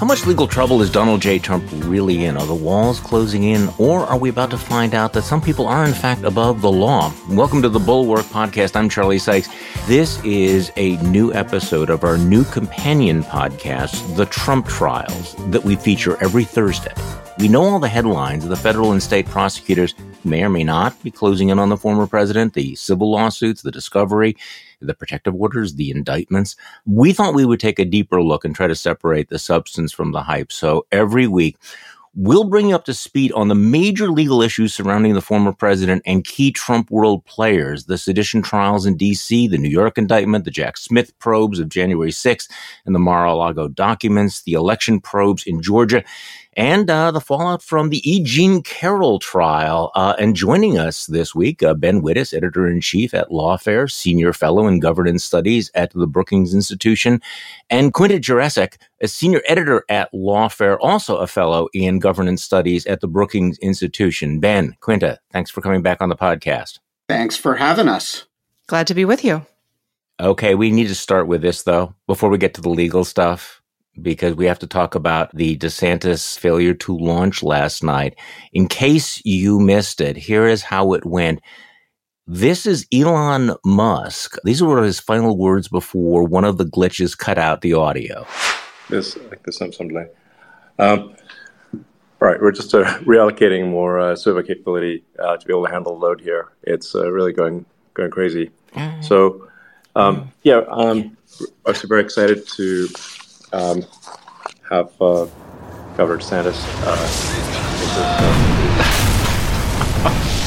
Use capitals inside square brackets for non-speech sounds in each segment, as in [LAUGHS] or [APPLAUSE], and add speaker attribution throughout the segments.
Speaker 1: How much legal trouble is Donald J. Trump really in? Are the walls closing in, or are we about to find out that some people are, in fact, above the law? Welcome to the Bulwark Podcast. I'm Charlie Sykes. This is a new episode of our new companion podcast, The Trump Trials, that we feature every Thursday. We know all the headlines of the federal and state prosecutors may or may not be closing in on the former president, the civil lawsuits, the discovery, the protective orders, the indictments. We thought we would take a deeper look and try to separate the substance from the hype. So every week, We'll bring you up to speed on the major legal issues surrounding the former president and key Trump world players, the sedition trials in D.C., the New York indictment, the Jack Smith probes of January 6th, and the Mar-a-Lago documents, the election probes in Georgia, and uh, the fallout from the E. Jean Carroll trial. Uh, and joining us this week, uh, Ben Wittes, editor in chief at Lawfare, senior fellow in governance studies at the Brookings Institution, and Quinta Jurecic, a senior editor at Lawfare, also a fellow in governance studies at the Brookings Institution. Ben, Quinta, thanks for coming back on the podcast.
Speaker 2: Thanks for having us.
Speaker 3: Glad to be with you.
Speaker 1: Okay, we need to start with this though, before we get to the legal stuff because we have to talk about the DeSantis failure to launch last night. In case you missed it, here is how it went. This is Elon Musk. These were his final words before one of the glitches cut out the audio.
Speaker 4: This like this someday. Um, all right, we're just uh, [LAUGHS] reallocating more uh, server capability uh, to be able to handle the load here. It's uh, really going going crazy. Mm. So, um, yeah, um, obviously very excited to um, have uh, Governor DeSantis. Uh,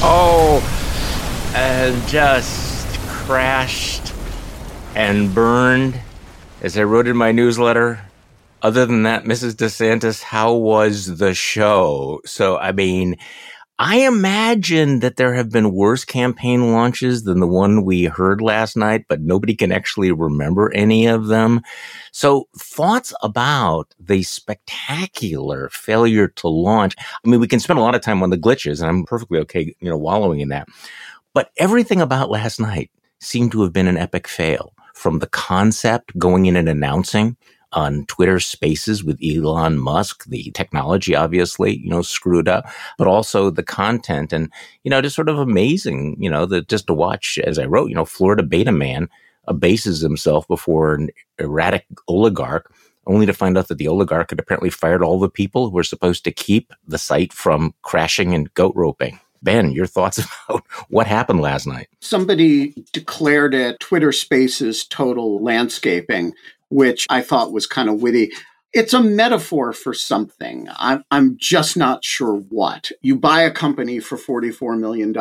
Speaker 4: [LAUGHS]
Speaker 1: oh, and just crashed and burned. As I wrote in my newsletter, other than that, Mrs. DeSantis, how was the show? So, I mean, I imagine that there have been worse campaign launches than the one we heard last night, but nobody can actually remember any of them. So thoughts about the spectacular failure to launch. I mean, we can spend a lot of time on the glitches and I'm perfectly okay, you know, wallowing in that. But everything about last night seemed to have been an epic fail from the concept going in and announcing on Twitter Spaces with Elon Musk. The technology, obviously, you know, screwed up, but also the content and, you know, just sort of amazing, you know, that just to watch, as I wrote, you know, Florida Beta Man abases himself before an erratic oligarch only to find out that the oligarch had apparently fired all the people who were supposed to keep the site from crashing and goat roping. Ben, your thoughts [LAUGHS] about what happened last night?
Speaker 2: Somebody declared it Twitter Spaces total landscaping which I thought was kind of witty. It's a metaphor for something. I'm, I'm just not sure what. You buy a company for $44 million.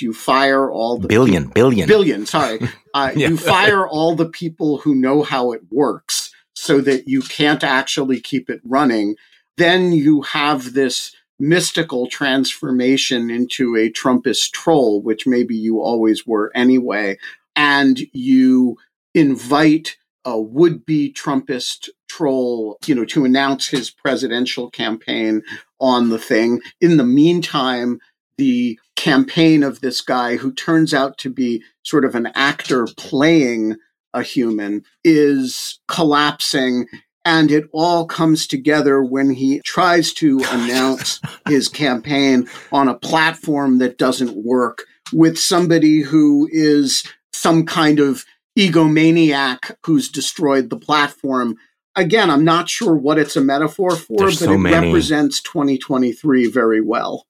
Speaker 2: You fire all the
Speaker 1: billion,
Speaker 2: pe-
Speaker 1: billion,
Speaker 2: billion. Sorry. [LAUGHS] Uh, yeah. You fire all the people who know how it works so that you can't actually keep it running. Then you have this mystical transformation into a Trumpist troll, which maybe you always were anyway. And you invite a would-be Trumpist troll, you know, to announce his presidential campaign on the thing. In the meantime, the campaign of this guy who turns out to be sort of an actor playing a human is collapsing and it all comes together when he tries to [LAUGHS] announce his campaign on a platform that doesn't work with somebody who is some kind of egomaniac who's destroyed the platform. Again, I'm not sure what it's a metaphor for, There's but so it many. represents 2023 very well.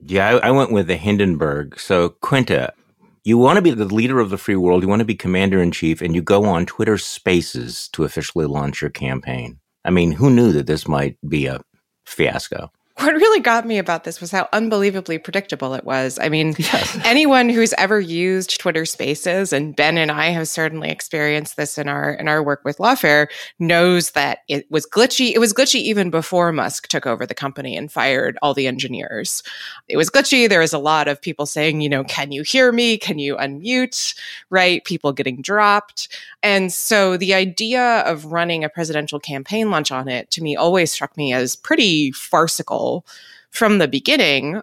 Speaker 1: Yeah, I, I went with the Hindenburg. So, Quinta, you want to be the leader of the free world, you want to be commander in chief, and you go on Twitter spaces to officially launch your campaign. I mean, who knew that this might be a fiasco?
Speaker 3: What really got me about this was how unbelievably predictable it was. I mean, yes. [LAUGHS] anyone who's ever used Twitter Spaces, and Ben and I have certainly experienced this in our in our work with Lawfare, knows that it was glitchy. It was glitchy even before Musk took over the company and fired all the engineers. It was glitchy. There was a lot of people saying, you know, can you hear me? Can you unmute? Right? People getting dropped. And so the idea of running a presidential campaign launch on it to me always struck me as pretty farcical from the beginning.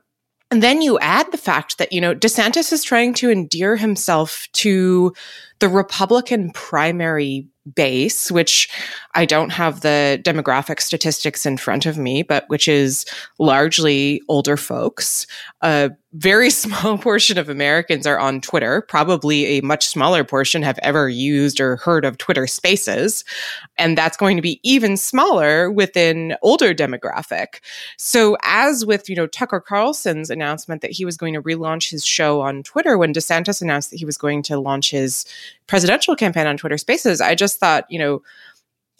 Speaker 3: And then you add the fact that, you know, DeSantis is trying to endear himself to the Republican primary base, which I don't have the demographic statistics in front of me, but which is largely older folks. A very [LAUGHS] small portion of Americans are on Twitter. Probably a much smaller portion have ever used or heard of Twitter spaces. And that's going to be even smaller within older demographic. So as with, you know, Tucker Carlson's announcement that he was going to relaunch his show on Twitter when DeSantis announced that he was going to launch his presidential campaign on Twitter spaces, I just thought, you know,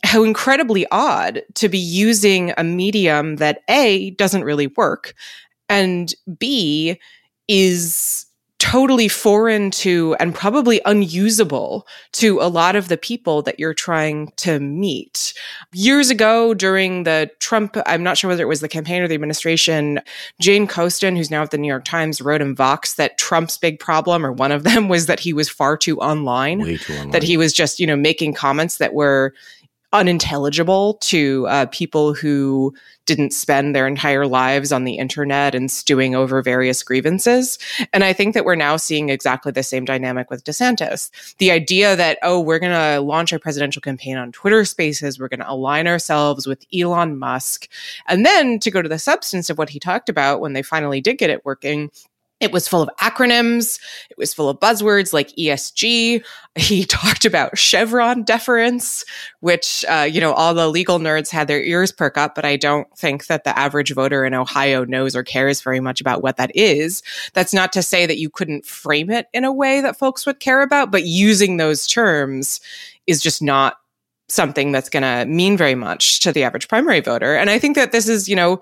Speaker 3: how incredibly odd to be using a medium that A doesn't really work and B is totally foreign to and probably unusable to a lot of the people that you're trying to meet. Years ago, during the Trump, I'm not sure whether it was the campaign or the administration, Jane Coaston, who's now at the New York Times, wrote in Vox that Trump's big problem, or one of them, [LAUGHS] was that he was far too online,
Speaker 1: too online.
Speaker 3: that he was just, you know, making comments that were unintelligible to uh, people who didn't spend their entire lives on the internet and stewing over various grievances. And I think that we're now seeing exactly the same dynamic with DeSantis. The idea that, oh, we're going to launch our presidential campaign on Twitter spaces, we're going to align ourselves with Elon Musk. And then to go to the substance of what he talked about when they finally did get it working, it was full of acronyms. It was full of buzzwords like ESG. [LAUGHS] He talked about Chevron deference, which, uh, you know, all the legal nerds had their ears perk up, but I don't think that the average voter in Ohio knows or cares very much about what that is. That's not to say that you couldn't frame it in a way that folks would care about, but using those terms is just not something that's going to mean very much to the average primary voter. And I think that this is, you know,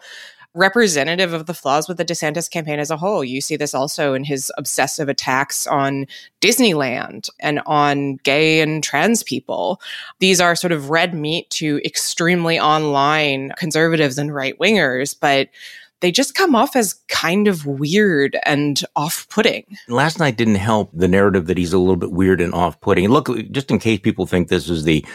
Speaker 3: representative of the flaws with the DeSantis campaign as a whole. You see this also in his obsessive attacks on Disneyland and on gay and trans people. These are sort of red meat to extremely online conservatives and right wingers, but they just come off as kind of weird and off putting.
Speaker 1: Last night didn't help the narrative that he's a little bit weird and off putting. Look, just in case people think this is the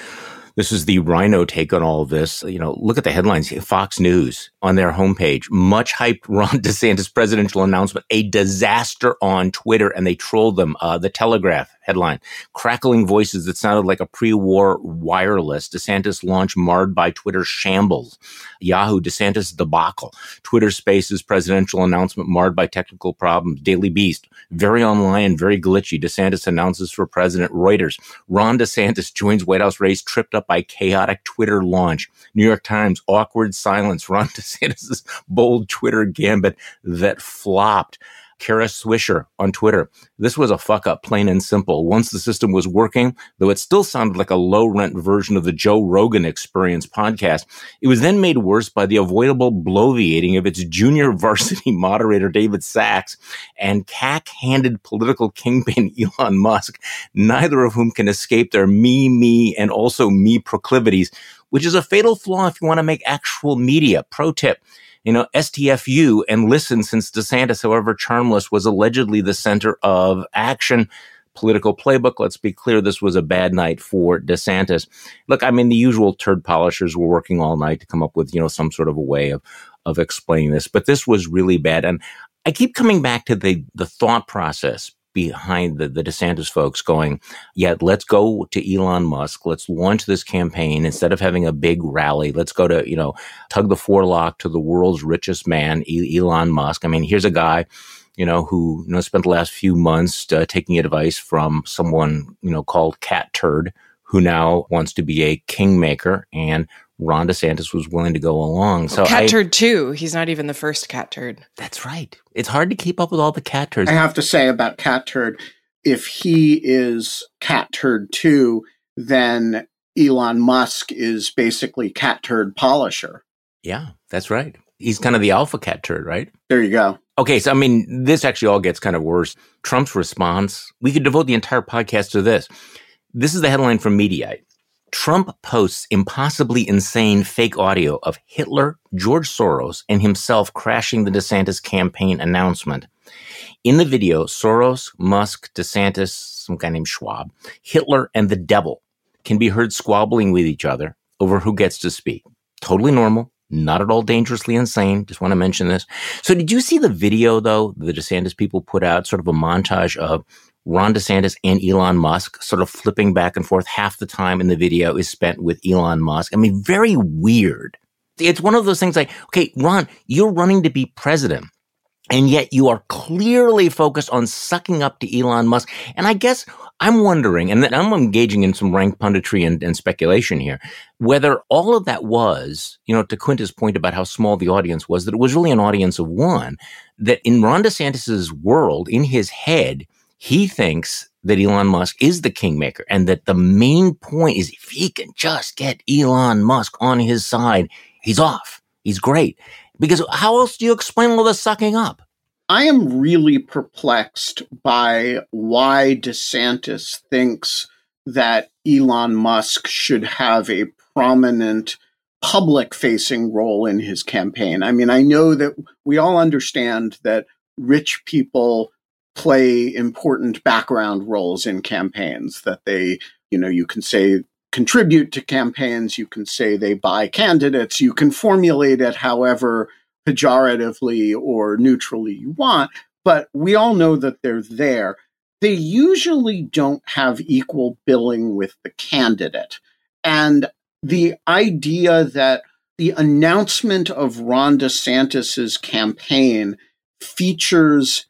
Speaker 1: this is the RINO take on all of this. You know, look at the headlines. Fox News on their homepage, much hyped [LAUGHS] Ron DeSantis presidential announcement, a disaster on Twitter, and they trolled them. Uh, the Telegraph headline, crackling voices that sounded like a pre-war wireless. DeSantis launch marred by Twitter shambles. Yahoo DeSantis debacle. Twitter Spaces presidential announcement marred by technical problems. Daily Beast, very online, and very glitchy. DeSantis announces for president. Reuters, Ron DeSantis [LAUGHS] joins White House race tripped up by chaotic Twitter launch. New York Times, awkward silence. Ron [LAUGHS] DeSantis' bold Twitter gambit that flopped. Kara Swisher on Twitter. This was a fuck up, plain and simple. Once the system was working, though it still sounded like a low rent version of the Joe Rogan Experience podcast, it was then made worse by the avoidable bloviating of its junior [LAUGHS] varsity moderator, David Sacks, and cack handed political kingpin, [LAUGHS] Elon Musk, neither of whom can escape their me, me, and also me proclivities, which is a fatal flaw if you want to make actual media. Pro tip you know, STFU and listen since DeSantis, however charmless, was allegedly the center of action political playbook. Let's be clear, this was a bad night for DeSantis. Look, I mean, the usual turd polishers were working all night to come up with, you know, some sort of a way of, of explaining this, but this was really bad. And I keep coming back to the, the thought process behind the, the DeSantis folks going, yeah, let's go to Elon Musk. Let's launch this campaign instead of having a big rally. Let's go to, you know, tug the forelock to the world's richest man, Elon Musk. I mean, here's a guy, you know, who, you know, spent the last few months uh, taking advice from someone, you know, called Cat Turd, who now wants to be a kingmaker and Ron DeSantis was willing to go along. So
Speaker 3: cat I, turd too. He's not even the first cat turd.
Speaker 1: That's right. It's hard to keep up with all the cat turds.
Speaker 2: I have to say about cat turd, if he is cat turd too, then Elon Musk is basically cat turd polisher.
Speaker 1: Yeah, that's right. He's kind of the alpha cat turd, right?
Speaker 2: There you go.
Speaker 1: Okay, so I mean, this actually all gets kind of worse. Trump's response, we could devote the entire podcast to this. This is the headline from Mediaite. Trump posts impossibly insane fake audio of Hitler, George Soros, and himself crashing the DeSantis campaign announcement. In the video, Soros, Musk, DeSantis, some guy named Schwab, Hitler, and the devil can be heard squabbling with each other over who gets to speak. Totally normal, not at all dangerously insane. Just want to mention this. So, did you see the video though? The DeSantis people put out sort of a montage of Ron DeSantis and Elon Musk sort of flipping back and forth. Half the time in the video is spent with Elon Musk. I mean, very weird. It's one of those things like, okay, Ron, you're running to be president. And yet you are clearly focused on sucking up to Elon Musk. And I guess I'm wondering, and I'm engaging in some rank punditry and, and, speculation here, whether all of that was, you know, to Quinta's point about how small the audience was, that it was really an audience of one, that in Ron DeSantis' world, in his head, he thinks that Elon Musk is the kingmaker and that the main point is if he can just get Elon Musk on his side, he's off. He's great. Because how else do you explain all the sucking up?
Speaker 2: I am really perplexed by why DeSantis thinks that Elon Musk should have a prominent public facing role in his campaign. I mean, I know that we all understand that rich people play important background roles in campaigns, that they, you know, you can say contribute to campaigns, you can say they buy candidates, you can formulate it however pejoratively or neutrally you want, but we all know that they're there. They usually don't have equal billing with the candidate. And the idea that the announcement of Ron DeSantis's campaign features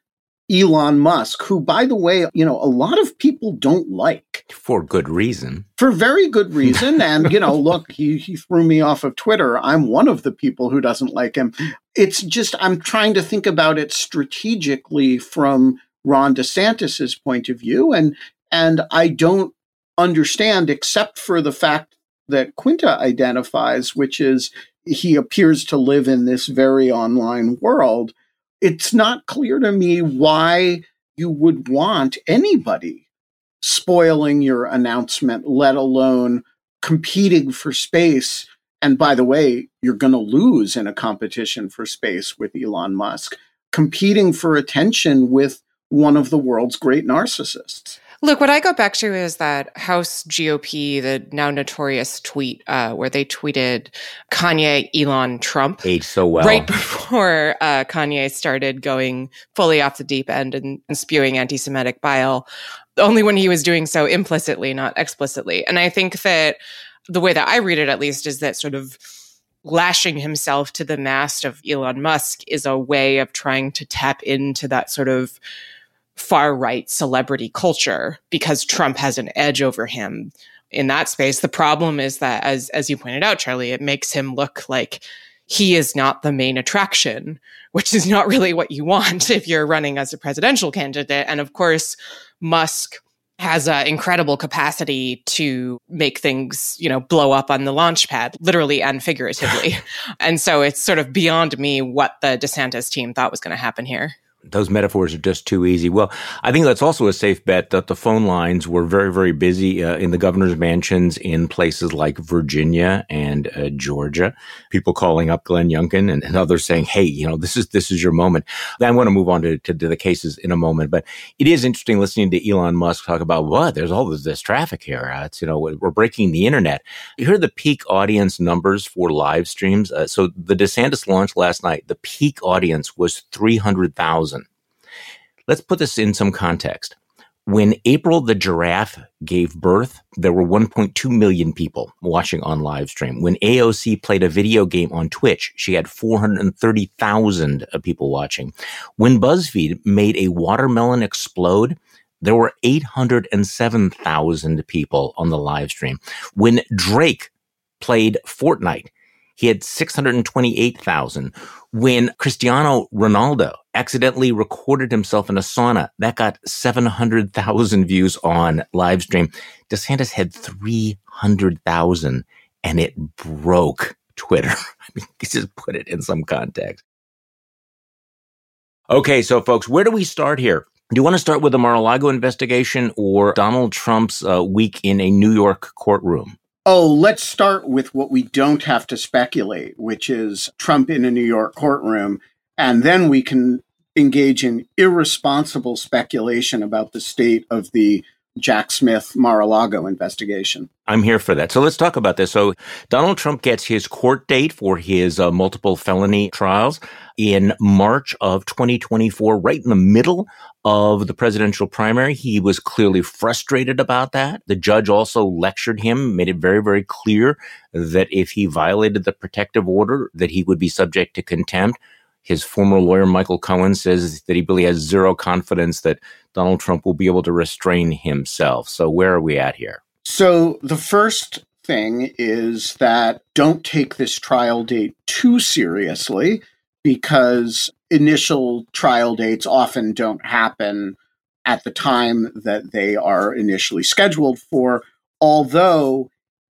Speaker 2: Elon Musk, who, by the way, you know, a lot of people don't like.
Speaker 1: For good reason.
Speaker 2: For very good [LAUGHS] reason. and, you know, look, he, he threw me off of Twitter. I'm one of the people who doesn't like him. It's just, I'm trying to think about it strategically from Ron DeSantis's point of view. And, and I don't understand, except for the fact that Quinta identifies, which is he appears to live in this very online world it's not clear to me why you would want anybody spoiling your announcement, let alone competing for space. And by the way, you're going to lose in a competition for space with Elon Musk, competing for attention with one of the world's great narcissists.
Speaker 3: Look, what I go back to is that House GOP, the now notorious tweet uh, where they tweeted Kanye, Elon, Trump.
Speaker 1: Aged so well.
Speaker 3: Right [LAUGHS] before uh, Kanye started going fully off the deep end and, and spewing anti Semitic bile, only when he was doing so implicitly, not explicitly. And I think that the way that I read it, at least, is that sort of lashing himself to the mast of Elon Musk is a way of trying to tap into that sort of far right celebrity culture because Trump has an edge over him in that space. The problem is that, as as you pointed out, Charlie, it makes him look like he is not the main attraction, which is not really what you want [LAUGHS] if you're running as a presidential candidate. And of course, Musk has an incredible capacity to make things, you know, blow up on the launch pad, literally and figuratively. [LAUGHS] and so it's sort of beyond me what the DeSantis team thought was going to happen here
Speaker 1: those metaphors are just too easy. Well, I think that's also a safe bet that the phone lines were very, very busy uh, in the governor's mansions in places like Virginia and uh, Georgia. People calling up Glenn Youngkin and, and, others saying, "Hey, you know, this is this is your moment." I'm going to move on to, to, to, the cases in a moment, but it is interesting listening to Elon Musk talk about what there's all this, this traffic here. Uh, it's you know we're breaking the internet. You heard the peak audience numbers for live streams. Uh, so the DeSantis launch last night, the peak audience was three hundred thousand Let's put this in some context. When April the giraffe gave birth, there were 1.2 million people watching on live stream. When AOC played a video game on Twitch, she had 430,000 people watching. When BuzzFeed made a watermelon explode, there were 807,000 people on the live stream. When Drake played Fortnite, he had 628,000. When Cristiano Ronaldo accidentally recorded himself in a sauna, that got 700,000 views on live stream. DeSantis had 300,000 and it broke Twitter. [LAUGHS] I mean, just put it in some context. Okay, so folks, where do we start here? Do you want to start with the Mar-a-Lago investigation or Donald Trump's uh, week in a New York courtroom?
Speaker 2: Oh, let's start with what we don't have to speculate, which is Trump in a New York courtroom. And then we can engage in irresponsible speculation about the state of the Jack Smith Mar a Lago investigation.
Speaker 1: I'm here for that. So let's talk about this. So Donald Trump gets his court date for his uh, multiple felony trials in March of 2024, right in the middle of the presidential primary. He was clearly frustrated about that. The judge also lectured him, made it very, very clear that if he violated the protective order, that he would be subject to contempt. His former lawyer, Michael Cohen, says that he really has zero confidence that Donald Trump will be able to restrain himself. So, where are we at here?
Speaker 2: So, the first thing is that don't take this trial date too seriously because initial trial dates often don't happen at the time that they are initially scheduled for. Although,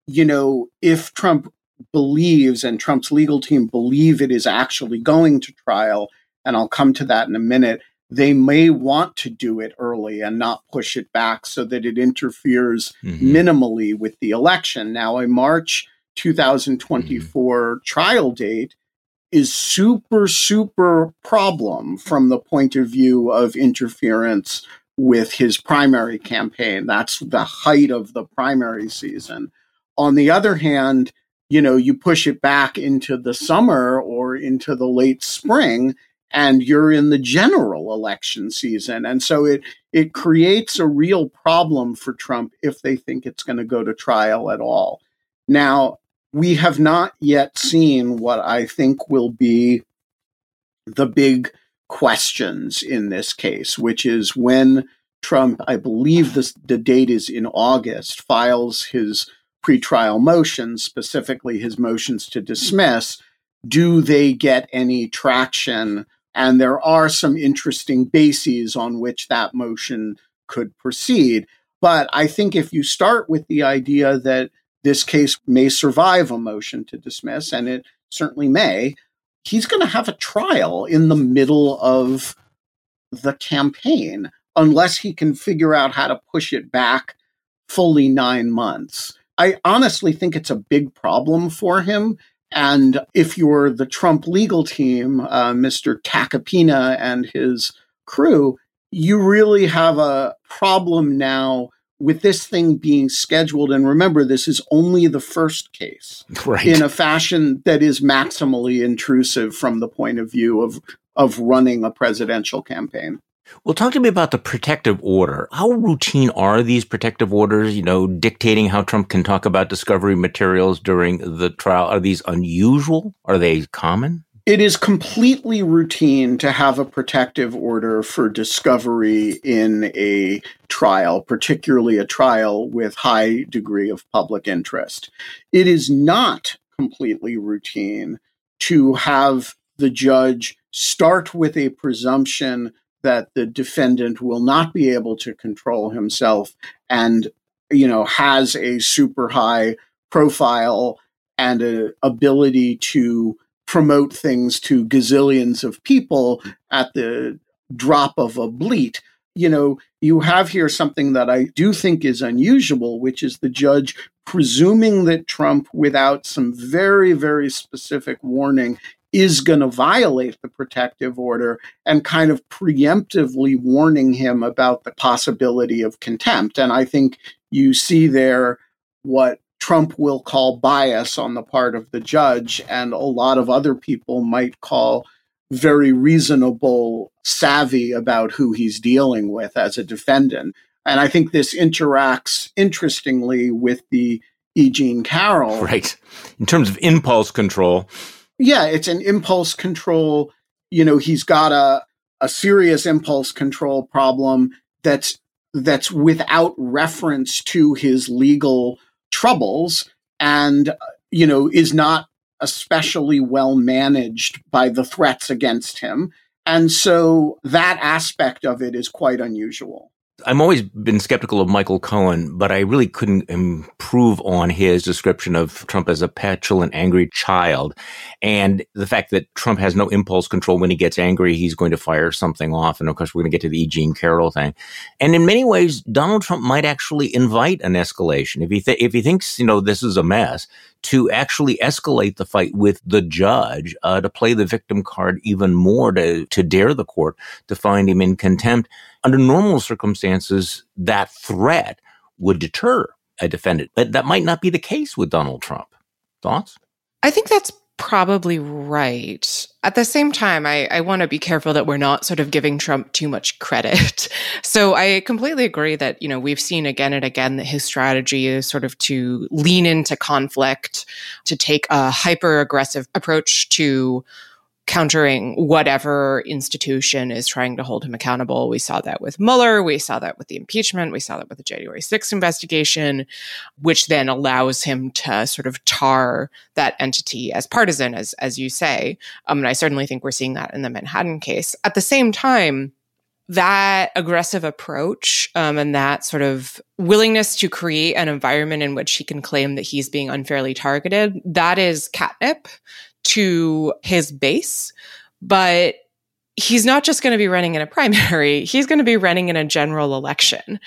Speaker 2: you know, if Trump believes and Trump's legal team believe it is actually going to trial, and I'll come to that in a minute, they may want to do it early and not push it back so that it interferes mm-hmm. minimally with the election. Now, a March 2024 mm-hmm. trial date is super, super problem from the point of view of interference with his primary campaign. That's the height of the primary season. On the other hand, you know, you push it back into the summer or into the late spring and you're in the general election season. And so it it creates a real problem for Trump if they think it's going to go to trial at all. Now, we have not yet seen what I think will be the big questions in this case, which is when Trump, I believe this, the date is in August, files his pretrial motions, specifically his motions to dismiss, do they get any traction? And there are some interesting bases on which that motion could proceed. But I think if you start with the idea that this case may survive a motion to dismiss, and it certainly may, he's going to have a trial in the middle of the campaign unless he can figure out how to push it back fully nine months. I honestly think it's a big problem for him. And if you're the Trump legal team, uh, Mr. Tacopina and his crew, you really have a problem now with this thing being scheduled. And remember, this is only the first case [LAUGHS]
Speaker 1: right.
Speaker 2: in a fashion that is maximally intrusive from the point of view of, of running a presidential campaign.
Speaker 1: Well, talk to me about the protective order. How routine are these protective orders, you know, dictating how Trump can talk about discovery materials during the trial? Are these unusual? Are they common?
Speaker 2: It is completely routine to have a protective order for discovery in a trial, particularly a trial with high degree of public interest. It is not completely routine to have the judge start with a presumption that the defendant will not be able to control himself and you know has a super high profile and an ability to promote things to gazillions of people at the drop of a bleat you know you have here something that i do think is unusual which is the judge presuming that trump without some very very specific warning is going to violate the protective order and kind of preemptively warning him about the possibility of contempt. And I think you see there what Trump will call bias on the part of the judge, and a lot of other people might call very reasonable savvy about who he's dealing with as a defendant. And I think this interacts interestingly with the E. Jean Carroll.
Speaker 1: Right. In terms of impulse control,
Speaker 2: yeah, it's an impulse control. You know, he's got a a serious impulse control problem that's that's without reference to his legal troubles and uh, you know is not especially well managed by the threats against him and so that aspect of it is quite unusual
Speaker 1: I'm always been skeptical of Michael Cohen, but I really couldn't improve on his description of Trump as a petulant, angry child. And the fact that Trump has no impulse control when he gets angry, he's going to fire something off. And of course, we're going to get to the E. Jean Carroll thing. And in many ways, Donald Trump might actually invite an escalation. If he, th- if he thinks, you know, this is a mess, to actually escalate the fight with the judge, uh, to play the victim card even more, to, to dare the court to find him in contempt. Under normal circumstances, that threat would deter a defendant, but that might not be the case with Donald Trump. Thoughts?
Speaker 3: I think that's probably right. At the same time, I, I want to be careful that we're not sort of giving Trump too much credit. [LAUGHS] so I completely agree that, you know, we've seen again and again that his strategy is sort of to lean into conflict, to take a hyper aggressive approach to countering whatever institution is trying to hold him accountable. We saw that with Mueller. We saw that with the impeachment. We saw that with the January 6th investigation, which then allows him to sort of tar that entity as partisan, as, as you say. Um, and I certainly think we're seeing that in the Manhattan case. At the same time, that aggressive approach um, and that sort of willingness to create an environment in which he can claim that he's being unfairly targeted, that is catnip to his base, but he's not just going to be running in a [LAUGHS] primary, he's going to be running in a general election.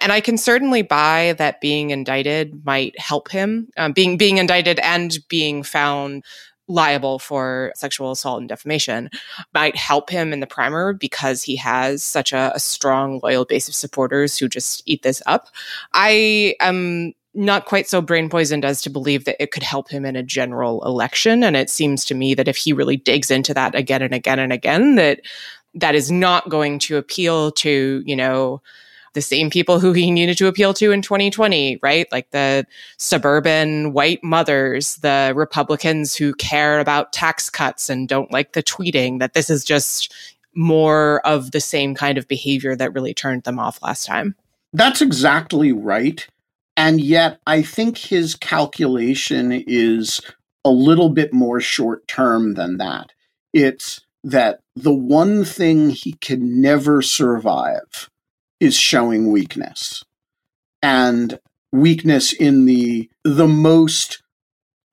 Speaker 3: And I can certainly buy that being indicted might help him, um, being being indicted and being found liable for sexual assault and defamation might help him in the primary because he has such a, a strong loyal base of supporters who just eat this up. I am not quite so brain poisoned as to believe that it could help him in a general election. And it seems to me that if he really digs into that again and again and again, that that is not going to appeal to, you know, the same people who he needed to appeal to in 2020, right? Like the suburban white mothers, the Republicans who care about tax cuts and don't like the tweeting, that this is just more of the same kind of behavior that really turned them off last time.
Speaker 2: That's exactly right. And yet, I think his calculation is a little bit more short term than that. It's that the one thing he can never survive is showing weakness. And weakness in the the most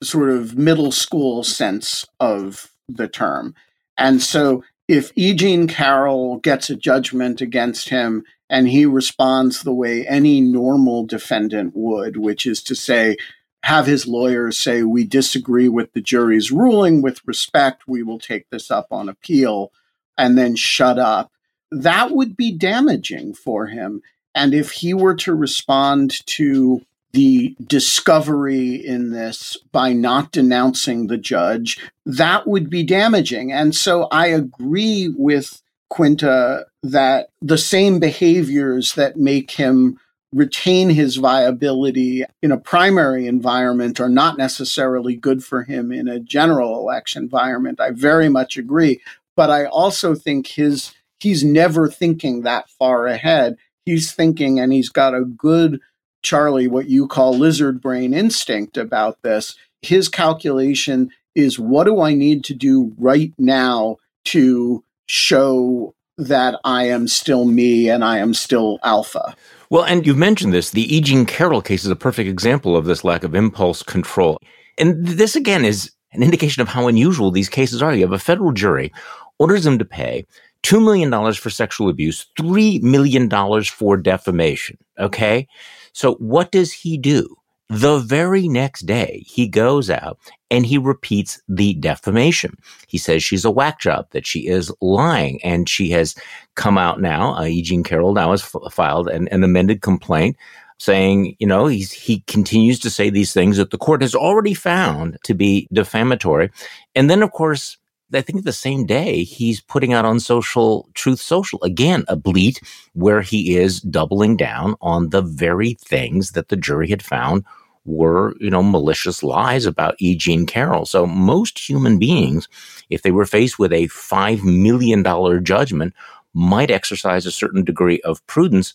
Speaker 2: sort of middle school sense of the term. And so if E. Jean Carroll gets a judgment against him and he responds the way any normal defendant would, which is to say, have his lawyers say, We disagree with the jury's ruling with respect, we will take this up on appeal, and then shut up. That would be damaging for him. And if he were to respond to the discovery in this by not denouncing the judge, that would be damaging. And so I agree with Quinta that the same behaviors that make him retain his viability in a primary environment are not necessarily good for him in a general election environment. I very much agree. But I also think his he's never thinking that far ahead. He's thinking and he's got a good Charlie, what you call lizard brain instinct about this. His calculation is what do I need to do right now to show that I am still me and I am still alpha.
Speaker 1: Well, and you've mentioned this. The E. Jean Carroll case is a perfect example of this lack of impulse control. And this, again, is an indication of how unusual these cases are. You have a federal jury orders him to pay $2 million for sexual abuse, $3 million for defamation. Okay. So what does he do? The very next day, he goes out and he repeats the defamation. He says she's a whack job, that she is lying, and she has come out now. Uh, E. Jean Carroll now has f- filed an, an amended complaint saying, you know, he's, he continues to say these things that the court has already found to be defamatory. And then, of course, I think the same day he's putting out on social truth social again a bleat where he is doubling down on the very things that the jury had found were you know malicious lies about E. Jean Carroll. So most human beings, if they were faced with a five million dollar judgment, might exercise a certain degree of prudence.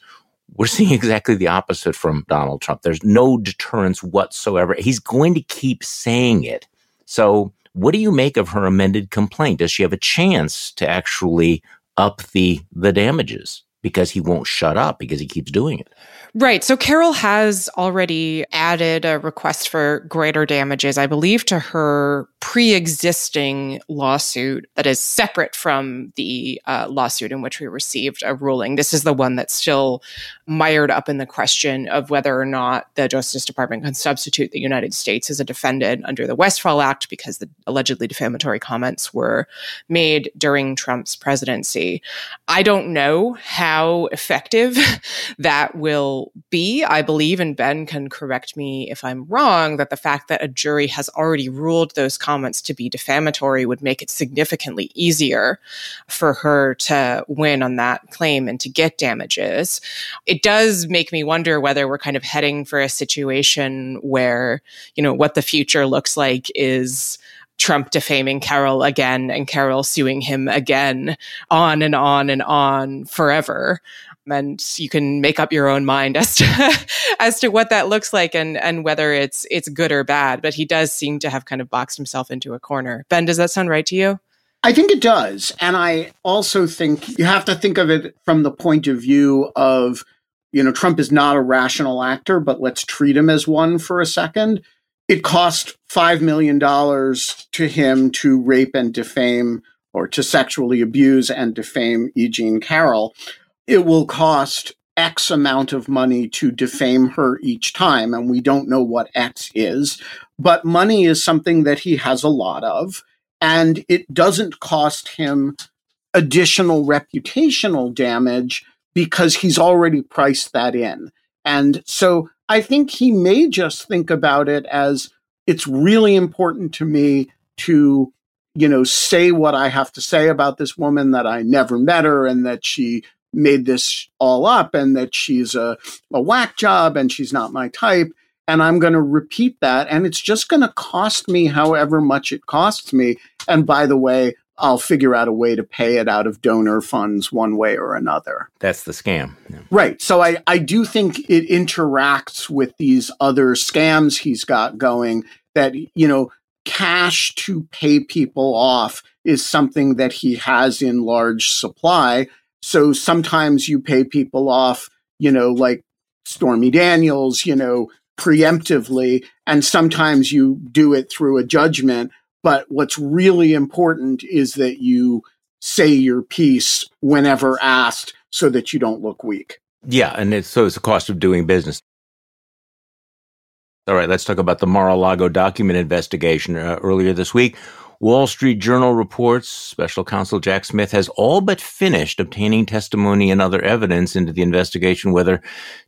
Speaker 1: We're [LAUGHS] seeing exactly the opposite from Donald Trump. There's no deterrence whatsoever. He's going to keep saying it. So what do you make of her amended complaint? Does she have a chance to actually up the the damages? Because he won't shut up because he keeps doing it.
Speaker 3: Right. So Carroll has already added a request for greater damages, I believe, to her pre existing lawsuit that is separate from the uh, lawsuit in which we received a ruling. This is the one that's still mired up in the question of whether or not the Justice Department can substitute the United States as a defendant under the Westfall Act because the allegedly defamatory comments were made during Trump's presidency. I don't know how effective [LAUGHS] that will be. I believe, and Ben can correct me if I'm wrong, that the fact that a jury has already ruled those comments to be defamatory would make it significantly easier for her to win on that claim and to get damages. It does make me wonder whether we're kind of heading for a situation where, you know, what the future looks like is Trump defaming Carroll again and Carroll suing him again on and on and on forever and you can make up your own mind [LAUGHS] as to as to what that looks like and and whether it's it's good or bad but he does seem to have kind of boxed himself into a corner ben does that sound right to you
Speaker 2: I think it does. And I also think you have to think of it from the point of view of, you know, Trump is not a rational actor, but let's treat him as one for a second. It cost $5 million to him to rape and defame or to sexually abuse and defame E. Jean Carroll it will cost X amount of money to defame her each time. And we don't know what X is, but money is something that he has a lot of. And it doesn't cost him additional reputational damage because he's already priced that in. And so I think he may just think about it as it's really important to me to, you know, say what I have to say about this woman that I never met her and that she made this all up and that she's a, a whack job and she's not my type. And I'm going to repeat that. And it's just going to cost me however much it costs me. And by the way, I'll figure out a way to pay it out of donor funds one way or another.
Speaker 1: That's the scam.
Speaker 2: Yeah. Right. So I, I do think it interacts with these other scams he's got going that, you know, cash to pay people off is something that he has in large supply. So sometimes you pay people off, you know, like Stormy Daniels, you know, preemptively, and sometimes you do it through a judgment. But what's really important is that you say your piece whenever asked so that you don't look weak.
Speaker 1: Yeah, and it's, so it's the cost of doing business. All right, let's talk about the Mar-a-Lago document investigation uh, earlier this week. Wall Street Journal reports special counsel Jack Smith has all but finished obtaining testimony and other evidence into the investigation whether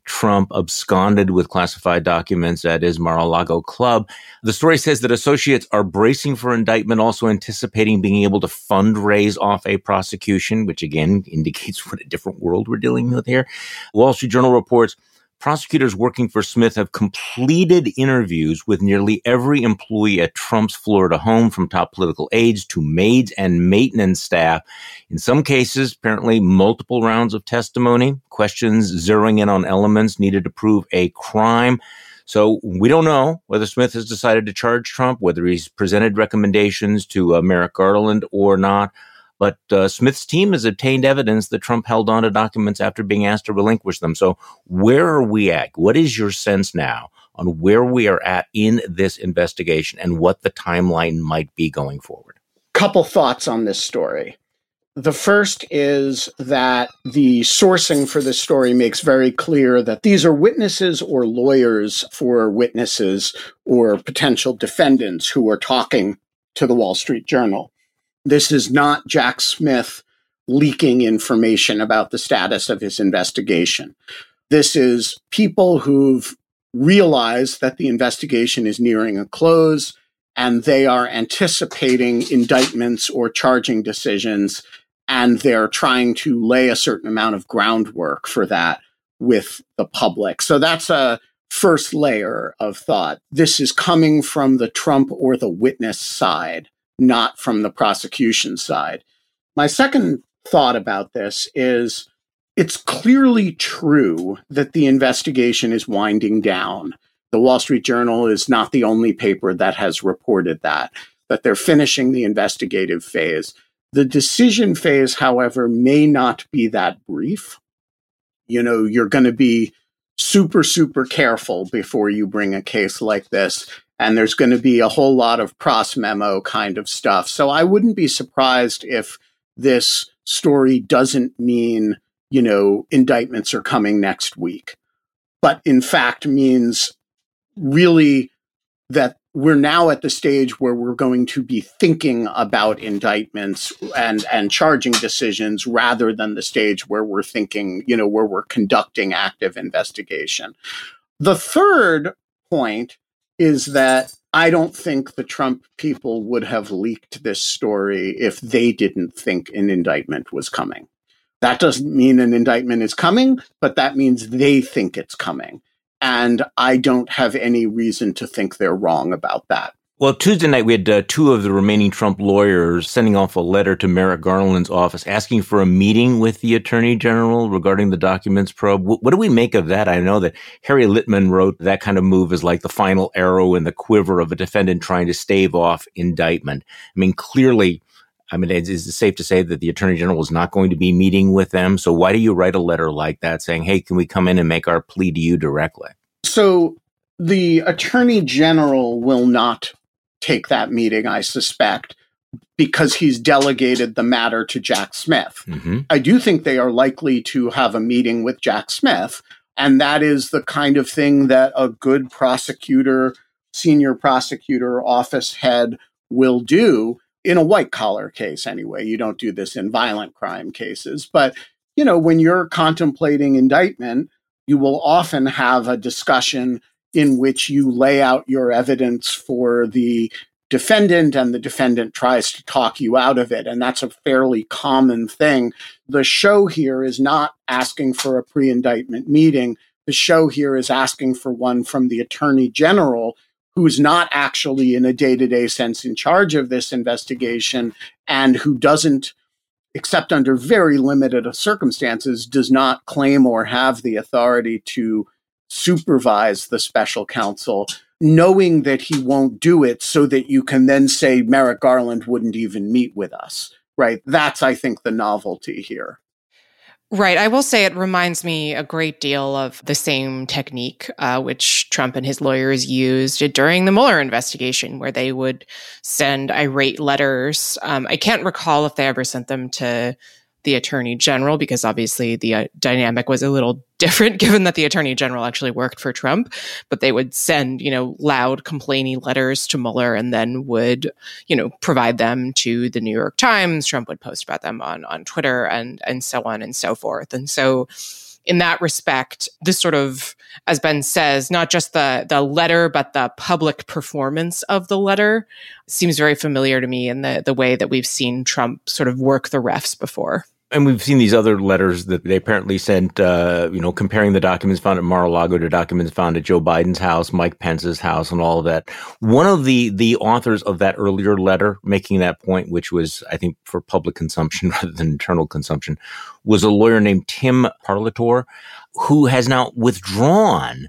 Speaker 1: Trump absconded with classified documents at his Mar-a-Lago club. The story says that associates are bracing for indictment, also anticipating being able to fundraise off a prosecution, which again indicates [LAUGHS] what a different world we're dealing with here. Wall Street Journal reports prosecutors working for Smith have completed interviews with nearly every employee at Trump's Florida home, from top political aides to maids and maintenance staff. In some cases, apparently multiple rounds of testimony, questions zeroing in on elements needed to prove a crime. So we don't know whether Smith has decided to charge Trump, whether he's presented recommendations to uh, Merrick Garland or not. But uh, Smith's team has obtained evidence that Trump held on to documents after being asked to relinquish them. So, where are we at? What is your sense now on where we are at in this investigation and what the timeline might be going forward?
Speaker 2: Couple thoughts on this story. The first is that the sourcing for this story makes very clear that these are witnesses or lawyers for witnesses or potential defendants who are talking to the Wall Street Journal. This is not Jack Smith leaking information about the status of his investigation. This is people who've realized that the investigation is nearing a close and they are anticipating indictments or charging decisions and they're trying to lay a certain amount of groundwork for that with the public. So that's a first layer of thought. This is coming from the Trump or the witness side not from the prosecution side. My second thought about this is it's clearly true that the investigation is winding down. The Wall Street Journal is not the only paper that has reported that, that they're finishing the investigative phase. The decision phase, however, may not be that brief. You know, you're going to be super, super careful before you bring a case like this. And there's going to be a whole lot of pros memo kind of stuff. So I wouldn't be surprised if this story doesn't mean, you know, indictments are coming next week, but in fact means really that we're now at the stage where we're going to be thinking about indictments and and charging decisions rather than the stage where we're thinking, you know, where we're conducting active investigation. The third point is that I don't think the Trump people would have leaked this story if they didn't think an indictment was coming. That doesn't mean an indictment is coming, but that means they think it's coming. And I don't have any reason to think they're wrong about that.
Speaker 1: Well, Tuesday night, we had uh, two of the remaining Trump lawyers sending off a letter to Merrick Garland's office asking for a meeting with the attorney general regarding the documents probe. W- what do we make of that? I know that Harry Litman wrote that kind of move is like the final arrow in the quiver of a defendant trying to stave off indictment. I mean, clearly, I mean, is it safe to say that the attorney general is not going to be meeting with them? So why do you write a letter like that saying, hey, can we come in and make our plea to you directly?
Speaker 2: So the attorney general will not take that meeting, I suspect, because he's delegated the matter to Jack Smith. Mm-hmm. I do think they are likely to have a meeting with Jack Smith. And that is the kind of thing that a good prosecutor, senior prosecutor, office head will do in a white collar case anyway. You don't do this in violent crime cases. But, you know, when you're contemplating indictment, you will often have a discussion in which you lay out your evidence for the defendant and the defendant tries to talk you out of it. And that's a fairly common thing. The show here is not asking for a pre indictment meeting. The show here is asking for one from the attorney general, who's not actually in a day to day sense in charge of this investigation and who doesn't, except under very limited circumstances, does not claim or have the authority to supervise the special counsel, knowing that he won't do it so that you can then say Merrick Garland wouldn't even meet with us, right? That's, I think, the novelty here.
Speaker 3: Right. I will say it reminds me a great deal of the same technique uh, which Trump and his lawyers used during the Mueller investigation, where they would send irate letters. Um, I can't recall if they ever sent them to the attorney general because obviously the uh, dynamic was a little [LAUGHS] different given that the attorney general actually worked for Trump. But they would send you know loud complaining letters to Mueller and then would you know provide them to the New York Times. Trump would post about them on on Twitter and and so on and so forth. And so in that respect this sort of as Ben says not just the the letter but the public performance of the letter seems very familiar to me in the the way that we've seen Trump sort of work the refs before.
Speaker 1: And we've seen these other letters that they apparently sent, uh, you know, comparing the documents found at Mar-a-Lago to documents found at Joe Biden's house, Mike Pence's house, and all of that. One of the the authors of that earlier letter making that point, which was, I think, for public consumption [LAUGHS] rather than internal consumption, was a lawyer named Tim Parlatore, who has now withdrawn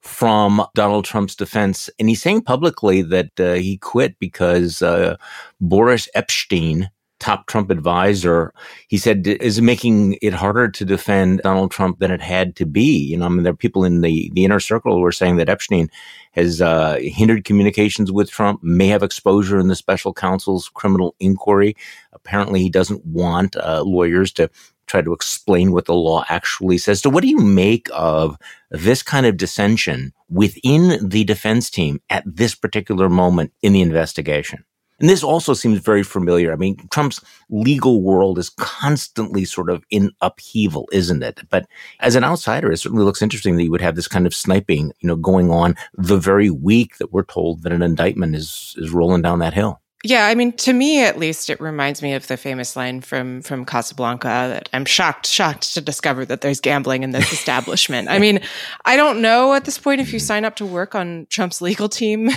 Speaker 1: from Donald Trump's defense. And he's saying publicly that uh, he quit because uh, Boris Epshteyn, top Trump advisor, he said is making it harder to defend Donald Trump than it had to be. You know, I mean, there are people in the, the inner circle who are saying that Epshteyn has uh, hindered communications with Trump, may have exposure in the special counsel's criminal inquiry. Apparently, he doesn't want uh, lawyers to try to explain what the law actually says. So, what do you make of this kind of dissension within the defense team at this particular moment in the investigation? And this also seems very familiar. I mean, Trump's legal world is constantly sort of in upheaval, isn't it? But as an outsider, it certainly looks interesting that you would have this kind of sniping, you know, going on the very week that we're told that an indictment is is rolling down that hill.
Speaker 3: Yeah, I mean, to me at least, it reminds me of the famous line from from Casablanca that I'm shocked, shocked to discover that there's gambling in this [LAUGHS] establishment. I mean, I don't know at this point if you sign up to work on Trump's legal team,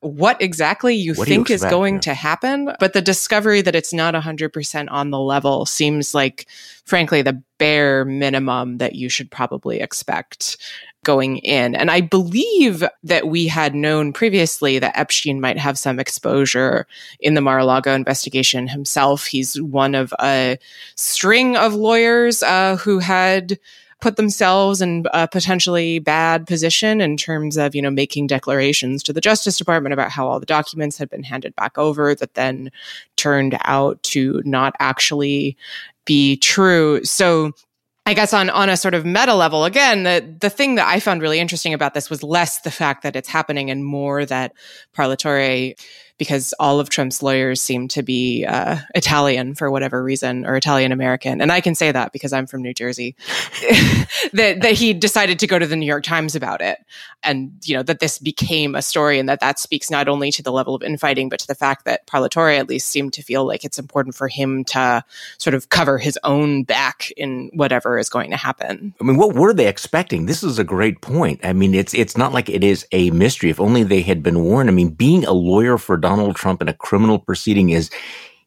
Speaker 3: what exactly you what think you is going to happen, but the discovery that it's not 100% on the level seems like, frankly, the bare minimum that you should probably expect going in. And I believe that we had known previously that Epshteyn might have some exposure in the Mar-a-Lago investigation himself. He's one of a string of lawyers uh, who had put themselves in a potentially bad position in terms of, you know, making declarations to the Justice Department about how all the documents had been handed back over that then turned out to not actually be true. So I guess on on a sort of meta level, again, the the thing that I found really interesting about this was less the fact that it's happening and more that Parlatore because all of Trump's lawyers seem to be uh, Italian for whatever reason or Italian American. And I can say that because I'm from New Jersey, [LAUGHS] that, that he decided to go to the New York Times about it. And, you know, that this became a story and that that speaks not only to the level of infighting, but to the fact that Parlatore at least seemed to feel like it's important for him to sort of cover his own back in whatever is going to happen.
Speaker 1: I mean, what were they expecting? This is a great point. I mean, it's, it's not like it is a mystery. If only they had been warned. I mean, being a lawyer for Donald Trump in a criminal proceeding is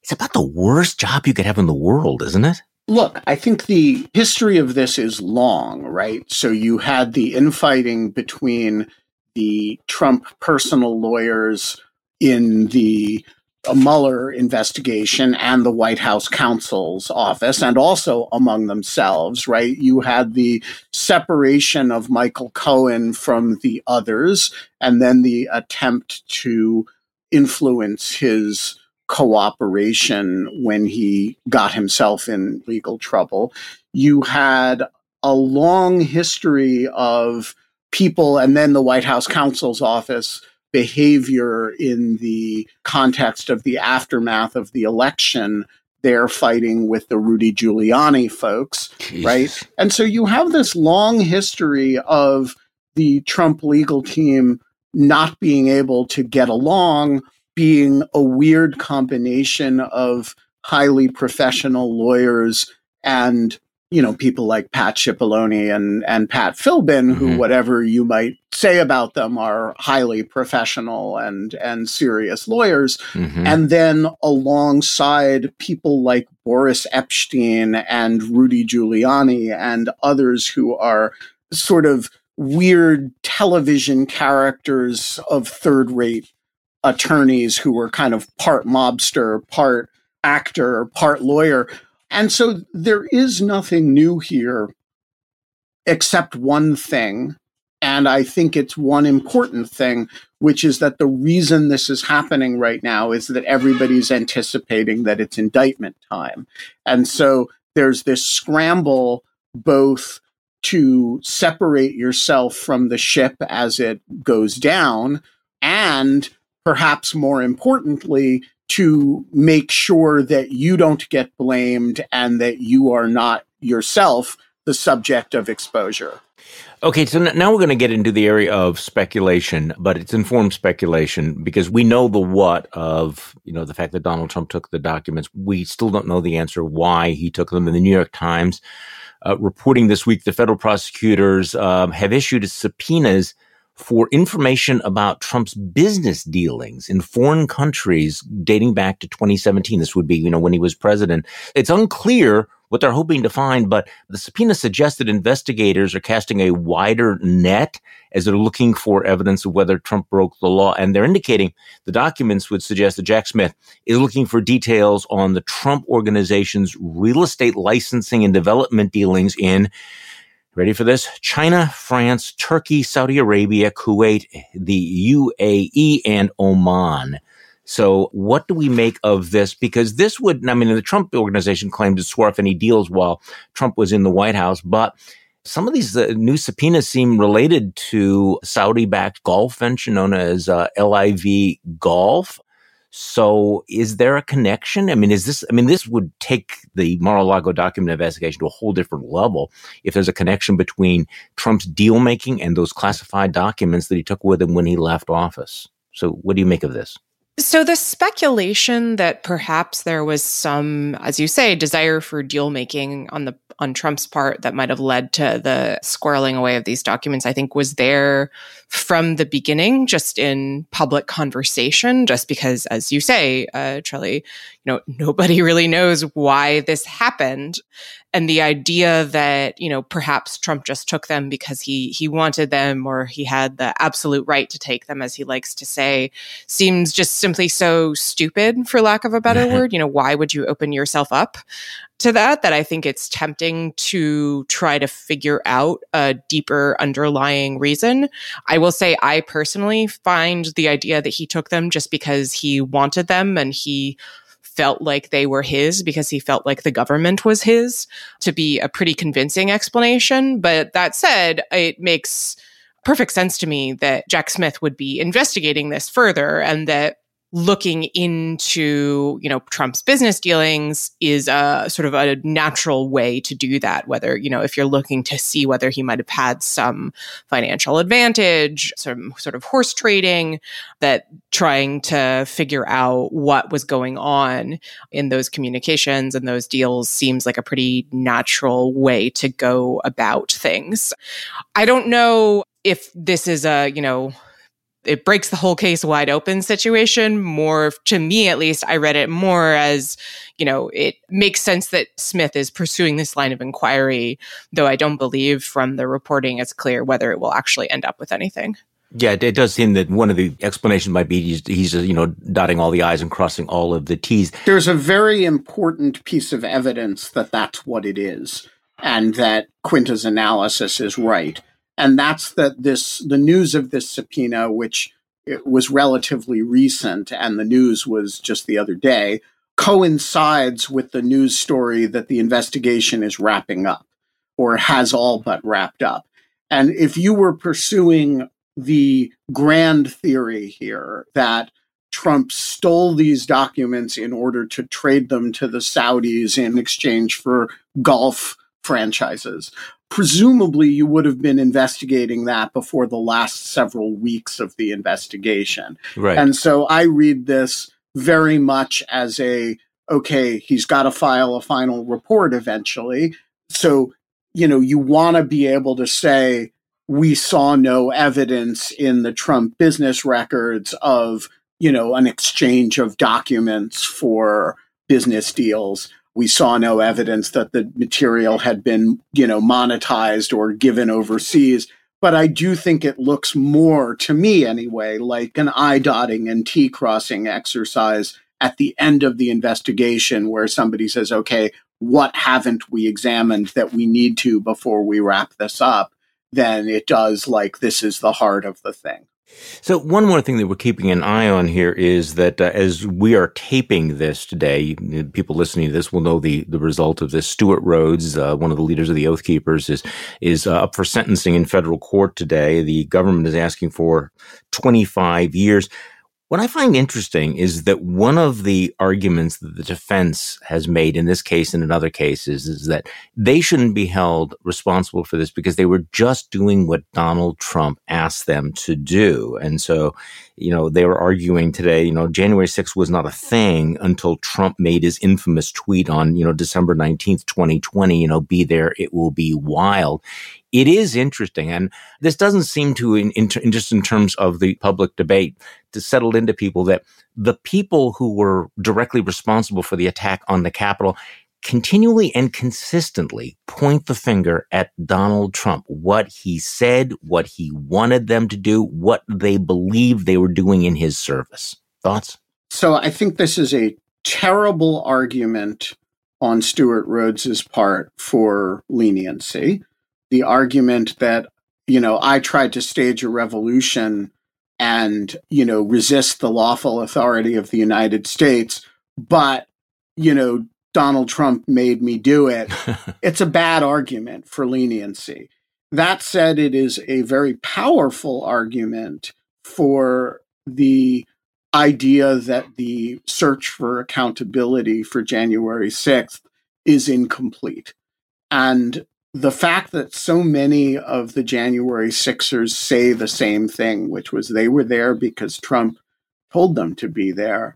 Speaker 1: it's about the worst job you could have in the world, isn't it?
Speaker 2: Look, I think the history of this is long, right? So you had the infighting between the Trump personal lawyers in the Mueller investigation and the White House counsel's office, and also among themselves, right? You had the separation of Michael Cohen from the others, and then the attempt to influence his cooperation when he got himself in legal trouble. You had a long history of people and then the White House counsel's office behavior in the context of the aftermath of the election. They're fighting with the Rudy Giuliani folks, Jesus. right? And so you have this long history of the Trump legal team not being able to get along, being a weird combination of highly professional lawyers and you know people like Pat Cipollone and and Pat Philbin, mm-hmm. who whatever you might say about them are highly professional and and serious lawyers, mm-hmm. and then alongside people like Boris Epshteyn and Rudy Giuliani and others who are sort of weird television characters of third rate attorneys who were kind of part mobster, part actor, part lawyer. And so there is nothing new here except one thing. And I think it's one important thing, which is that the reason this is happening right now is that everybody's anticipating that it's indictment time. And so there's this scramble both to separate yourself from the ship as it goes down and perhaps more importantly to make sure that you don't get blamed and that you are not yourself the subject of exposure.
Speaker 1: Okay, so now we're going to get into the area of speculation, but it's informed speculation because we know the what of, you know, the fact that Donald Trump took the documents. We still don't know the answer why he took them. In the New York Times reporting this week, the federal prosecutors um, have issued subpoenas for information about Trump's business dealings in foreign countries dating back to 2017. This would be, you know, when he was president. It's unclear what they're hoping to find, but the subpoena suggests that investigators are casting a wider net as they're looking for evidence of whether Trump broke the law. And they're indicating the documents would suggest that Jack Smith is looking for details on the Trump organization's real estate licensing and development dealings in Ready for this? China, France, Turkey, Saudi Arabia, Kuwait, the UAE, and Oman. So what do we make of this? Because this would, I mean, the Trump organization claimed to swerve any deals while Trump was in the White House, but some of these uh, new subpoenas seem related to Saudi backed golf venture known as uh, LIV Golf. So is there a connection? I mean, is this, I mean, this would take the Mar-a-Lago document investigation to a whole different level if there's a connection between Trump's deal making and those classified documents that he took with him when he left office. So what do you make of this?
Speaker 3: So the speculation that perhaps there was some, as you say, desire for deal making on the on Trump's part that might have led to the squirreling away of these documents, I think was there from the beginning, just in public conversation, just because, as you say, uh, Charlie, you know, nobody [LAUGHS] really knows why this happened. And the idea that you know perhaps Trump just took them because he he wanted them or he had the absolute right to take them as he likes to say seems just simply so stupid for lack of a better [LAUGHS] word you know why would you open yourself up to that that I think it's tempting to try to figure out a deeper underlying reason. I will say I personally find the idea that he took them just because he wanted them and he felt like they were his because he felt like the government was his to be a pretty convincing explanation. But that said, it makes perfect sense to me that Jack Smith would be investigating this further and that looking into you know Trump's business dealings is a sort of a natural way to do that whether you know if you're looking to see whether he might have had some financial advantage some sort of horse trading that trying to figure out what was going on in those communications and those deals seems like a pretty natural way to go about things. I don't know if this is a you know it breaks the whole case wide open situation more to me at least i read it more as you know it makes sense that smith is pursuing this line of inquiry though i don't believe from the reporting it's clear whether it will actually end up with anything
Speaker 1: yeah, it does seem that one of the explanations might be he's, he's, uh, you know, dotting all the I's and crossing all of the T's.
Speaker 2: There's a very important piece of evidence that that's what it is, and that Quinta's analysis is right and that's that this the news of this subpoena, which was relatively recent, and the news was just the other day, coincides with the news story that the investigation is wrapping up or has all but wrapped up. And if you were pursuing the grand theory here that Trump stole these documents in order to trade them to the Saudis in exchange for golf franchises, presumably you would have been investigating that before the last several weeks of the investigation.
Speaker 1: Right.
Speaker 2: And so I read this very much as a okay, he's got to file a final report eventually. So, you know, you want to be able to say we saw no evidence in the Trump business records of, you know, an exchange of documents for business deals we saw no evidence that the material had been, you know, monetized or given overseas. But I do think it looks more, to me anyway, like an I dotting and T crossing exercise at the end of the investigation where somebody says, okay, what haven't we examined that we need to before we wrap this up? Then it does like this is the heart of the thing.
Speaker 1: So one more thing that we're keeping an eye on here is that uh, as we are taping this today, people listening to this will know the, the result of this. Stewart Rhodes, uh, one of the leaders of the Oath Keepers, is is uh, up for sentencing in federal court today. The government is asking for 25 years. What I find interesting is that one of the arguments that the defense has made in this case and in other cases is that they shouldn't be held responsible for this because they were just doing what Donald Trump asked them to do. And so, you know, they were arguing today, you know, January 6th was not a thing until Trump made his infamous tweet on, you know, December 19th, 2020, you know, be there, it will be wild it is interesting. And this doesn't seem to, in, in, just in terms of the public debate, to settle into people that the people who were directly responsible for the attack on the Capitol continually and consistently point the finger at Donald Trump, what he said, what he wanted them to do, what they believed they were doing in his service. Thoughts?
Speaker 2: So I think this is a terrible argument on Stewart Rhodes's part for leniency the argument that, you know, I tried to stage a revolution and, you know, resist the lawful authority of the United States, but, you know, Donald Trump made me do it. [LAUGHS] it's a bad argument for leniency. That said, it is a very powerful argument for the idea that the search for accountability for January 6th is incomplete. And the fact that so many of the January Sixers say the same thing, which was they were there because Trump told them to be there,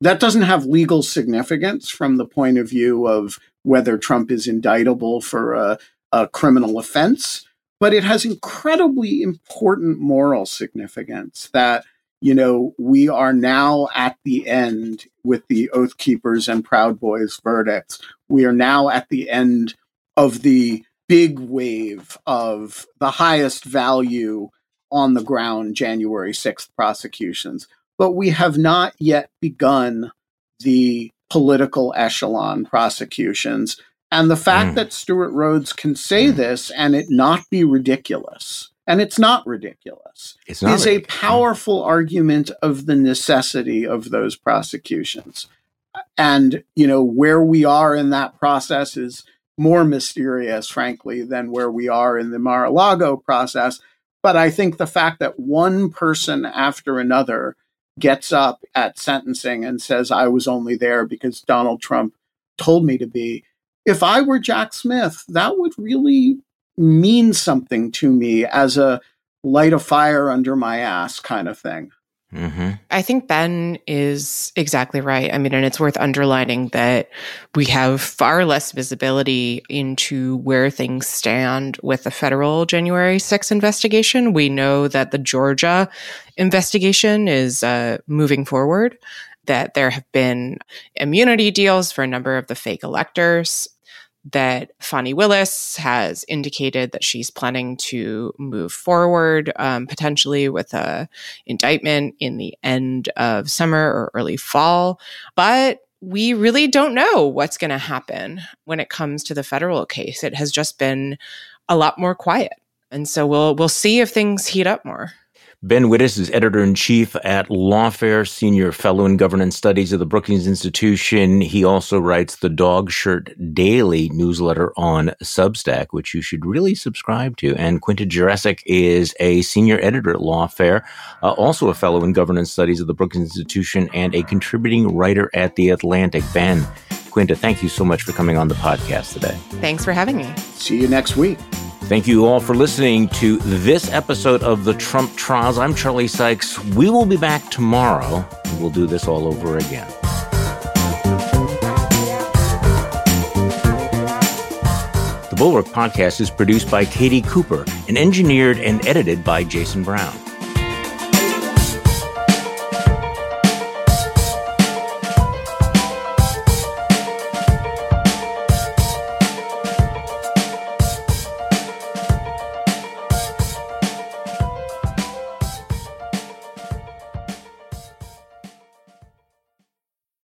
Speaker 2: that doesn't have legal significance from the point of view of whether Trump is indictable for a, a criminal offense, but it has incredibly important moral significance that you know, we are now at the end with the Oath Keepers and Proud Boys verdicts. We are now at the end of the big wave of the highest value on the ground January 6th prosecutions. But we have not yet begun the political echelon prosecutions. And the fact mm. that Stewart Rhodes can say mm. this and it not be ridiculous, and it's not ridiculous,
Speaker 1: it's not
Speaker 2: is ridiculous. a powerful argument of the necessity of those prosecutions. And, you know, where we are in that process is more mysterious, frankly, than where we are in the Mar a Lago process. But I think the fact that one person after another gets up at sentencing and says, I was only there because Donald Trump told me to be. If I were Jack Smith, that would really mean something to me as a light a fire under my ass kind of thing.
Speaker 3: Mm-hmm. I think Ben is exactly right. I mean, and it's worth underlining that we have far less visibility into where things stand with the federal January 6th investigation. We know that the Georgia investigation is uh, moving forward, that there have been immunity deals for a number of the fake electors that Fani Willis has indicated that she's planning to move forward um, potentially with a indictment in the end of summer or early fall. But we really don't know what's going to happen when it comes to the federal case. It has just been a lot more quiet. And so we'll we'll see if things heat up more.
Speaker 1: Ben Wittes is editor in chief at Lawfare, senior fellow in governance studies at the Brookings Institution. He also writes the Dog Shirt Daily newsletter on Substack, which you should really subscribe to. And Quinta Jurecic is a senior editor at Lawfare, uh, also a fellow in governance studies at the Brookings Institution and a contributing writer at The Atlantic. Ben, Quinta, thank you so much for coming on the podcast today.
Speaker 3: Thanks for having me.
Speaker 2: See you next week.
Speaker 1: Thank you all for listening to this episode of the Trump Trials. I'm Charlie Sykes. We will be back tomorrow and we'll do this all over again. The Bulwark podcast is produced by Katie Cooper and engineered and edited by Jason Brown.